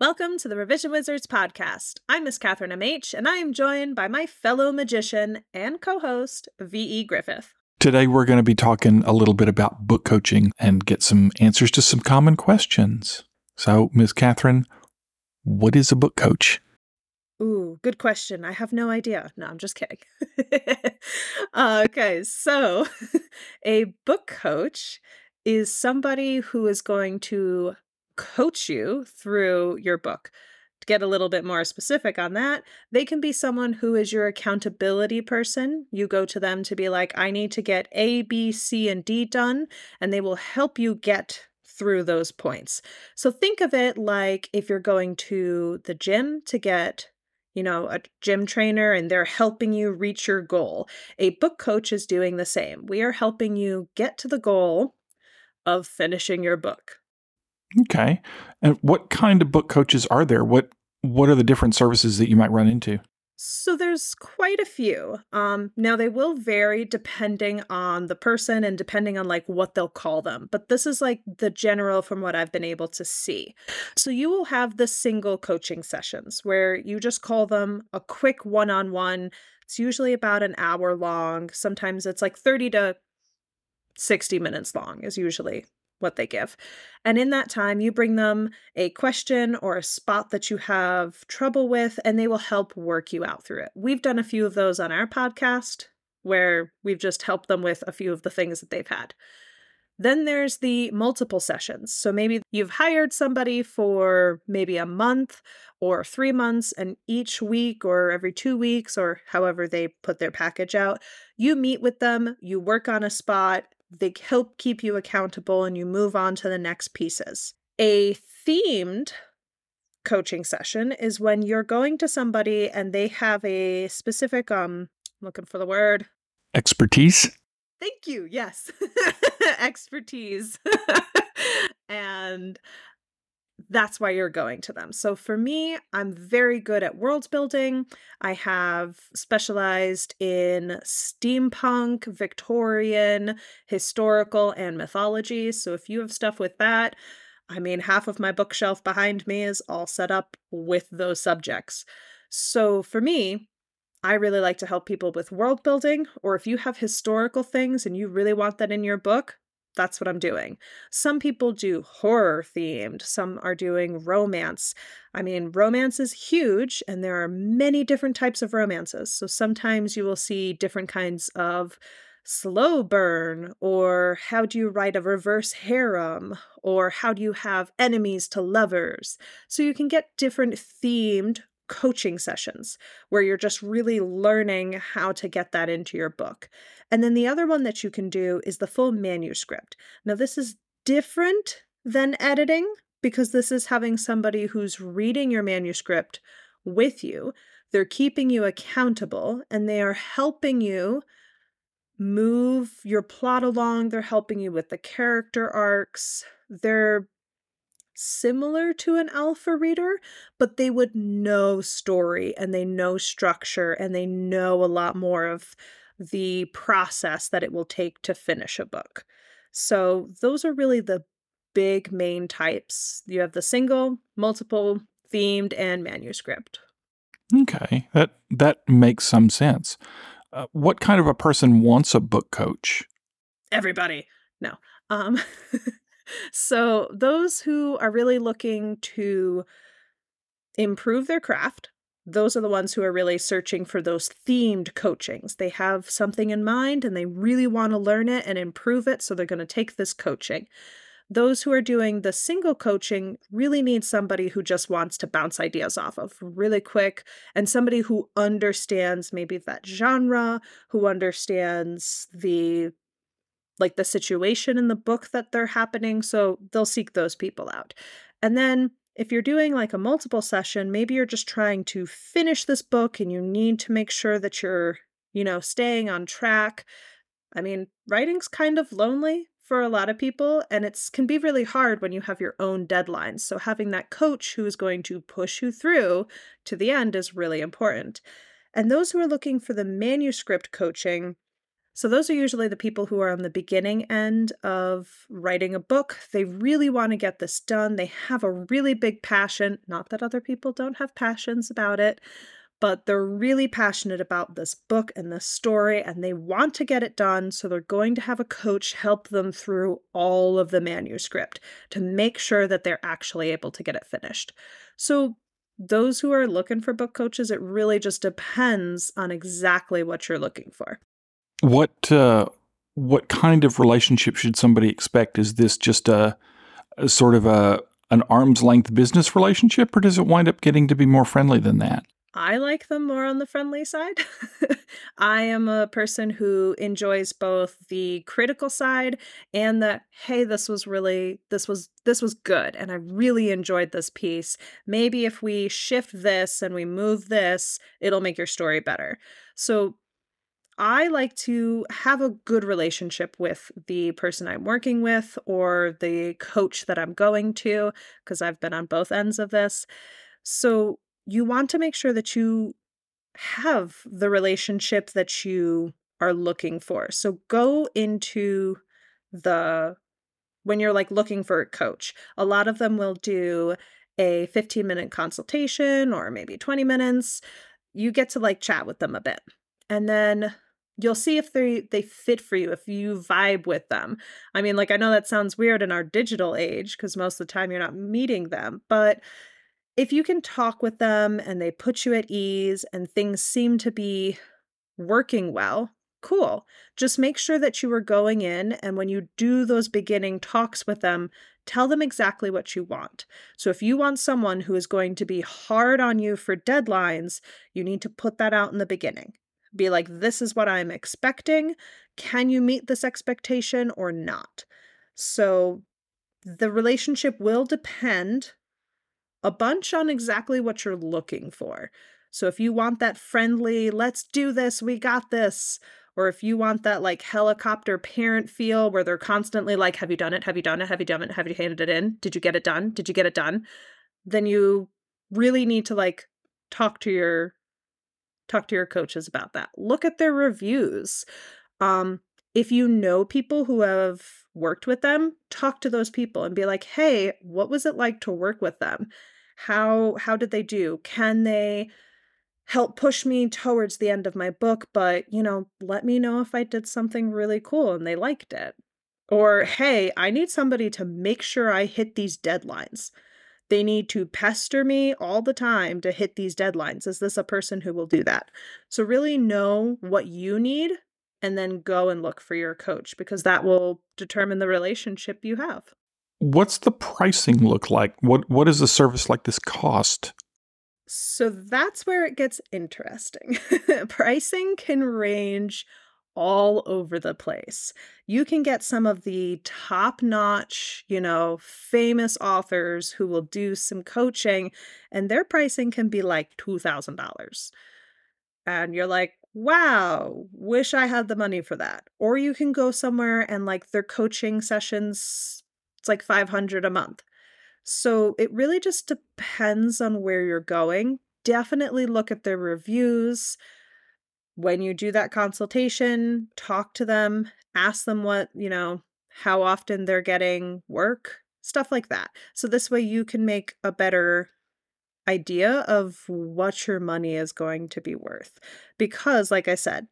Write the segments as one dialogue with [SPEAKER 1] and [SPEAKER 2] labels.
[SPEAKER 1] Welcome to the Revision Wizards podcast. I'm Miss Catherine MH, and I am joined by my fellow magician and co host, V.E. Griffith.
[SPEAKER 2] Today, we're going to be talking a little bit about book coaching and get some answers to some common questions. So, Miss Catherine, what is a book coach?
[SPEAKER 1] Ooh, good question. I have no idea. No, I'm just kidding. uh, okay, so a book coach is somebody who is going to coach you through your book. To get a little bit more specific on that, they can be someone who is your accountability person. You go to them to be like, I need to get A, B, C, and D done, and they will help you get through those points. So think of it like if you're going to the gym to get you know, a gym trainer and they're helping you reach your goal. A book coach is doing the same. We are helping you get to the goal of finishing your book.
[SPEAKER 2] Okay. And what kind of book coaches are there? What what are the different services that you might run into?
[SPEAKER 1] So there's quite a few. Um, now they will vary depending on the person and depending on like what they'll call them. But this is like the general from what I've been able to see. So you will have the single coaching sessions where you just call them a quick one-on-one. It's usually about an hour long. Sometimes it's like 30 to 60 minutes long is usually what they give. And in that time, you bring them a question or a spot that you have trouble with, and they will help work you out through it. We've done a few of those on our podcast where we've just helped them with a few of the things that they've had. Then there's the multiple sessions. So maybe you've hired somebody for maybe a month or three months, and each week or every two weeks, or however they put their package out, you meet with them, you work on a spot, they help keep you accountable and you move on to the next pieces. A themed coaching session is when you're going to somebody and they have a specific um looking for the word
[SPEAKER 2] expertise.
[SPEAKER 1] Thank you. Yes. expertise. and that's why you're going to them. So for me, I'm very good at world building. I have specialized in steampunk, Victorian, historical, and mythology. So if you have stuff with that, I mean, half of my bookshelf behind me is all set up with those subjects. So for me, I really like to help people with world building, or if you have historical things and you really want that in your book, that's what I'm doing. Some people do horror themed, some are doing romance. I mean, romance is huge, and there are many different types of romances. So sometimes you will see different kinds of slow burn, or how do you write a reverse harem, or how do you have enemies to lovers. So you can get different themed coaching sessions where you're just really learning how to get that into your book. And then the other one that you can do is the full manuscript. Now, this is different than editing because this is having somebody who's reading your manuscript with you. They're keeping you accountable and they are helping you move your plot along. They're helping you with the character arcs. They're similar to an alpha reader, but they would know story and they know structure and they know a lot more of the process that it will take to finish a book. So, those are really the big main types. You have the single, multiple, themed, and manuscript.
[SPEAKER 2] Okay, that that makes some sense. Uh, what kind of a person wants a book coach?
[SPEAKER 1] Everybody. No. Um so, those who are really looking to improve their craft, those are the ones who are really searching for those themed coachings. They have something in mind and they really want to learn it and improve it, so they're going to take this coaching. Those who are doing the single coaching really need somebody who just wants to bounce ideas off of really quick and somebody who understands maybe that genre, who understands the like the situation in the book that they're happening. So they'll seek those people out. And then if you're doing like a multiple session, maybe you're just trying to finish this book and you need to make sure that you're, you know, staying on track. I mean, writing's kind of lonely for a lot of people and it can be really hard when you have your own deadlines. So having that coach who is going to push you through to the end is really important. And those who are looking for the manuscript coaching, So, those are usually the people who are on the beginning end of writing a book. They really want to get this done. They have a really big passion. Not that other people don't have passions about it, but they're really passionate about this book and this story and they want to get it done. So, they're going to have a coach help them through all of the manuscript to make sure that they're actually able to get it finished. So, those who are looking for book coaches, it really just depends on exactly what you're looking for.
[SPEAKER 2] What uh, what kind of relationship should somebody expect? Is this just a, a sort of a an arm's length business relationship, or does it wind up getting to be more friendly than that?
[SPEAKER 1] I like them more on the friendly side. I am a person who enjoys both the critical side and the hey this was really this was this was good and I really enjoyed this piece. Maybe if we shift this and we move this, it'll make your story better. So I like to have a good relationship with the person I'm working with or the coach that I'm going to, because I've been on both ends of this. So you want to make sure that you have the relationship that you are looking for. So go into the when you're like looking for a coach. A lot of them will do a 15 minute consultation or maybe 20 minutes. You get to like chat with them a bit. And then you'll see if they they fit for you if you vibe with them. I mean like i know that sounds weird in our digital age because most of the time you're not meeting them but if you can talk with them and they put you at ease and things seem to be working well cool. Just make sure that you are going in and when you do those beginning talks with them tell them exactly what you want. So if you want someone who is going to be hard on you for deadlines you need to put that out in the beginning be like, this is what I'm expecting. Can you meet this expectation or not? So the relationship will depend a bunch on exactly what you're looking for. So if you want that friendly, let's do this, we got this, or if you want that like helicopter parent feel where they're constantly like, have you done it? Have you done it? Have you done it? Have you handed it in? Did you get it done? Did you get it done? Then you really need to like talk to your talk to your coaches about that. Look at their reviews. Um, if you know people who have worked with them, talk to those people and be like, "Hey, what was it like to work with them? How how did they do? Can they help push me towards the end of my book, but, you know, let me know if I did something really cool and they liked it." Or, "Hey, I need somebody to make sure I hit these deadlines." They need to pester me all the time to hit these deadlines. Is this a person who will do that? So, really know what you need and then go and look for your coach because that will determine the relationship you have.
[SPEAKER 2] What's the pricing look like? What what does a service like this cost?
[SPEAKER 1] So that's where it gets interesting. pricing can range all over the place. You can get some of the top notch, you know, famous authors who will do some coaching, and their pricing can be like $2,000. And you're like, wow, wish I had the money for that. Or you can go somewhere and like their coaching sessions, it's like 500 a month. So it really just depends on where you're going. Definitely look at their reviews when you do that consultation, talk to them, ask them what, you know, how often they're getting work, stuff like that. So this way you can make a better idea of what your money is going to be worth. Because, like I said,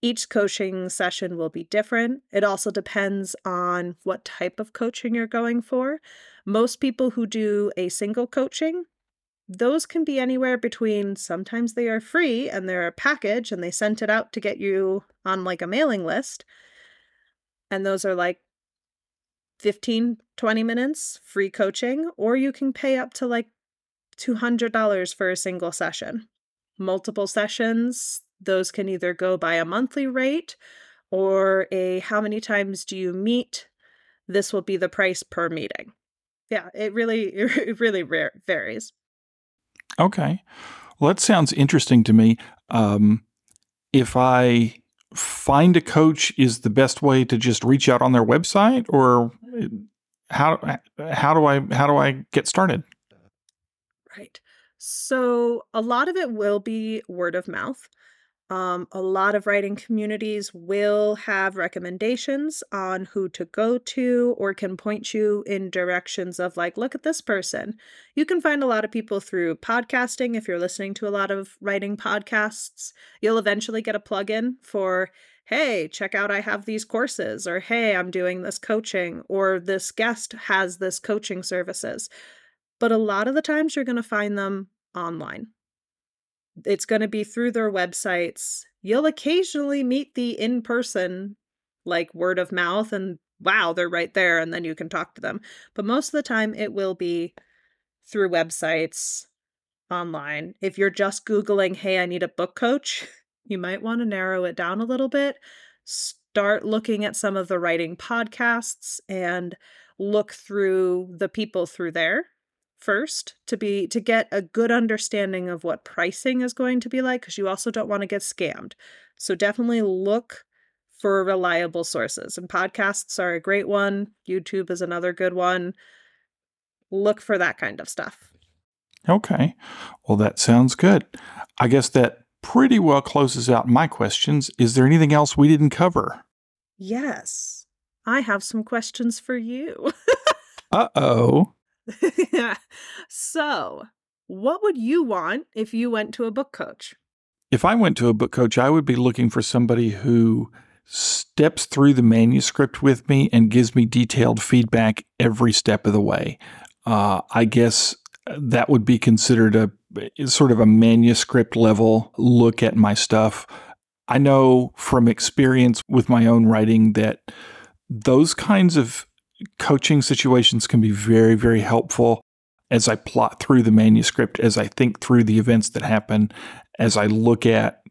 [SPEAKER 1] each coaching session will be different. It also depends on what type of coaching you're going for. Most people who do a single coaching those can be anywhere between sometimes they are free and they're a package and they sent it out to get you on like a mailing list. And those are like 15, 20 minutes free coaching, or you can pay up to like $200 for a single session. Multiple sessions, those can either go by a monthly rate or a how many times do you meet? This will be the price per meeting. Yeah, it really it really varies.
[SPEAKER 2] Okay. Well, that sounds interesting to me. Um, if I find a coach, is the best way to just reach out on their website, or how how do I how do I get started?
[SPEAKER 1] Right. So a lot of it will be word of mouth. Um, a lot of writing communities will have recommendations on who to go to or can point you in directions of, like, look at this person. You can find a lot of people through podcasting. If you're listening to a lot of writing podcasts, you'll eventually get a plug in for, hey, check out, I have these courses, or hey, I'm doing this coaching, or this guest has this coaching services. But a lot of the times you're going to find them online. It's going to be through their websites. You'll occasionally meet the in person, like word of mouth, and wow, they're right there, and then you can talk to them. But most of the time, it will be through websites online. If you're just Googling, hey, I need a book coach, you might want to narrow it down a little bit. Start looking at some of the writing podcasts and look through the people through there first to be to get a good understanding of what pricing is going to be like because you also don't want to get scammed. So definitely look for reliable sources. And podcasts are a great one. YouTube is another good one. Look for that kind of stuff.
[SPEAKER 2] Okay. Well, that sounds good. I guess that pretty well closes out my questions. Is there anything else we didn't cover?
[SPEAKER 1] Yes. I have some questions for you.
[SPEAKER 2] uh oh.
[SPEAKER 1] so, what would you want if you went to a book coach?
[SPEAKER 2] If I went to a book coach, I would be looking for somebody who steps through the manuscript with me and gives me detailed feedback every step of the way. Uh, I guess that would be considered a sort of a manuscript level look at my stuff. I know from experience with my own writing that those kinds of coaching situations can be very, very helpful as I plot through the manuscript, as I think through the events that happen, as I look at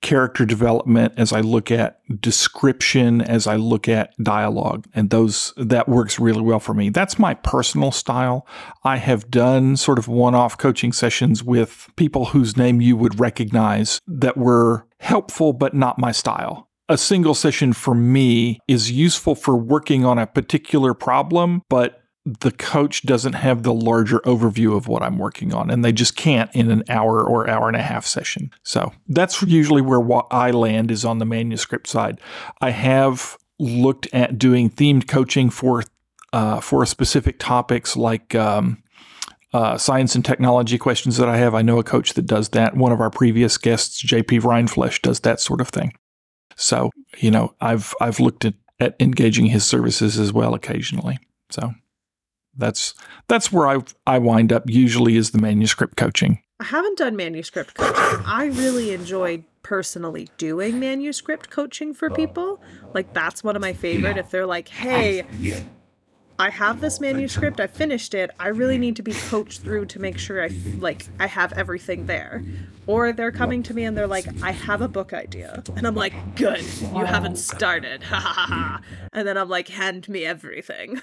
[SPEAKER 2] character development, as I look at description, as I look at dialogue. And those that works really well for me. That's my personal style. I have done sort of one-off coaching sessions with people whose name you would recognize that were helpful but not my style a single session for me is useful for working on a particular problem, but the coach doesn't have the larger overview of what I'm working on, and they just can't in an hour or hour and a half session. So that's usually where I land is on the manuscript side. I have looked at doing themed coaching for uh, for specific topics like um, uh, science and technology questions that I have. I know a coach that does that. One of our previous guests, JP Rindfleisch, does that sort of thing. So, you know, I've I've looked at, at engaging his services as well occasionally. So that's that's where I I wind up usually is the manuscript coaching.
[SPEAKER 1] I haven't done manuscript coaching. I really enjoy personally doing manuscript coaching for oh. people. Like that's one of my favorite if they're like, "Hey, I have this manuscript. I finished it. I really need to be coached through to make sure I like I have everything there. Or they're coming to me and they're like, "I have a book idea." And I'm like, "Good. You haven't started." Ha ha ha. And then I'm like, "Hand me everything."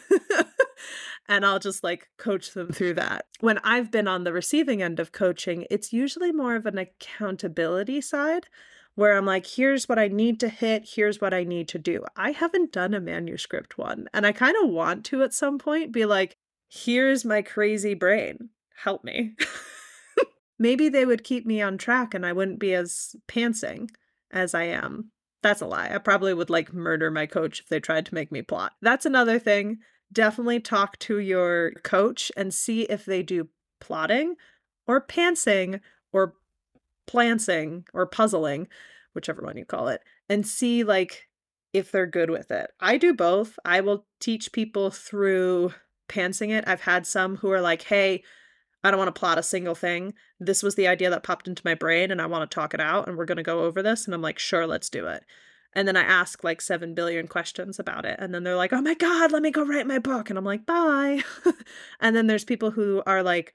[SPEAKER 1] and I'll just like coach them through that. When I've been on the receiving end of coaching, it's usually more of an accountability side where I'm like, here's what I need to hit, here's what I need to do. I haven't done a manuscript one, and I kind of want to at some point be like, here's my crazy brain, help me. Maybe they would keep me on track and I wouldn't be as pantsing as I am. That's a lie. I probably would like murder my coach if they tried to make me plot. That's another thing. Definitely talk to your coach and see if they do plotting or pantsing or plantsing or puzzling, whichever one you call it, and see like if they're good with it. I do both. I will teach people through pantsing it. I've had some who are like, "Hey, I don't want to plot a single thing. This was the idea that popped into my brain and I want to talk it out and we're going to go over this." And I'm like, "Sure, let's do it." And then I ask like 7 billion questions about it. And then they're like, oh my God, let me go write my book. And I'm like, bye. and then there's people who are like,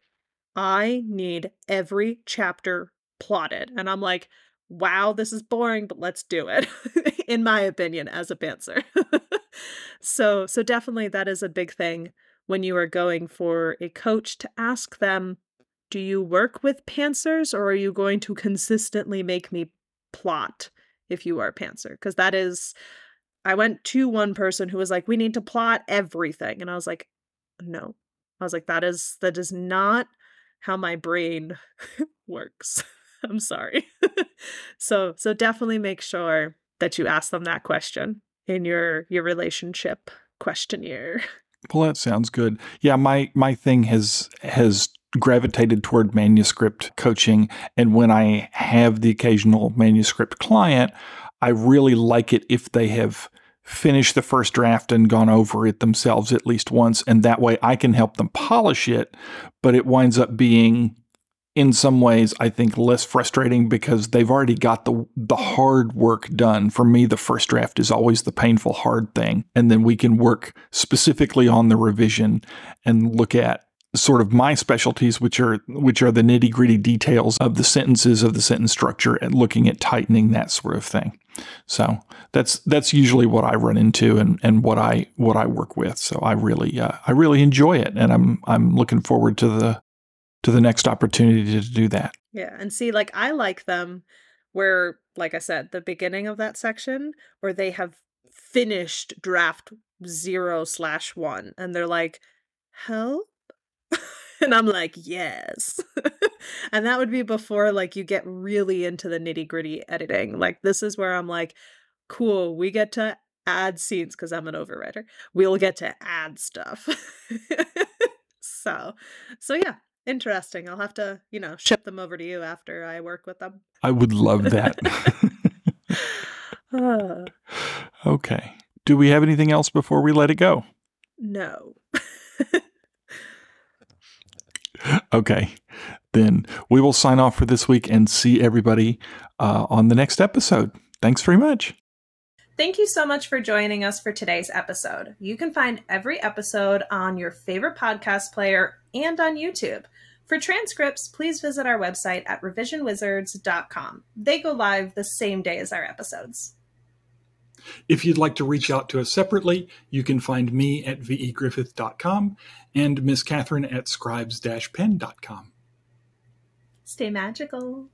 [SPEAKER 1] I need every chapter plotted. And I'm like, wow, this is boring, but let's do it, in my opinion, as a pantser. so, so definitely that is a big thing when you are going for a coach to ask them, do you work with pantsers or are you going to consistently make me plot if you are a pantser? Because that is, I went to one person who was like, we need to plot everything. And I was like, no. I was like, that is, that is not how my brain works. I'm sorry. so so definitely make sure that you ask them that question in your your relationship questionnaire.
[SPEAKER 2] Well, that sounds good. Yeah, my my thing has has gravitated toward manuscript coaching and when I have the occasional manuscript client, I really like it if they have finished the first draft and gone over it themselves at least once and that way I can help them polish it, but it winds up being in some ways I think less frustrating because they've already got the the hard work done. For me the first draft is always the painful hard thing and then we can work specifically on the revision and look at sort of my specialties which are which are the nitty-gritty details of the sentences of the sentence structure and looking at tightening that sort of thing. So that's that's usually what I run into and, and what I what I work with. So I really uh, I really enjoy it and I'm I'm looking forward to the to the next opportunity to do that.
[SPEAKER 1] Yeah, and see, like I like them where, like I said, the beginning of that section where they have finished draft zero slash one, and they're like, "Help," and I'm like, "Yes," and that would be before like you get really into the nitty gritty editing. Like this is where I'm like, "Cool, we get to." add scenes because I'm an overwriter. We'll get to add stuff. so so yeah Interesting. I'll have to, you know, ship them over to you after I work with them.
[SPEAKER 2] I would love that. okay. Do we have anything else before we let it go?
[SPEAKER 1] No.
[SPEAKER 2] okay. Then we will sign off for this week and see everybody uh, on the next episode. Thanks very much.
[SPEAKER 1] Thank you so much for joining us for today's episode. You can find every episode on your favorite podcast player and on YouTube. For transcripts, please visit our website at revisionwizards.com. They go live the same day as our episodes.
[SPEAKER 2] If you'd like to reach out to us separately, you can find me at vegriffith.com and Miss Catherine at scribes-pen.com.
[SPEAKER 1] Stay magical.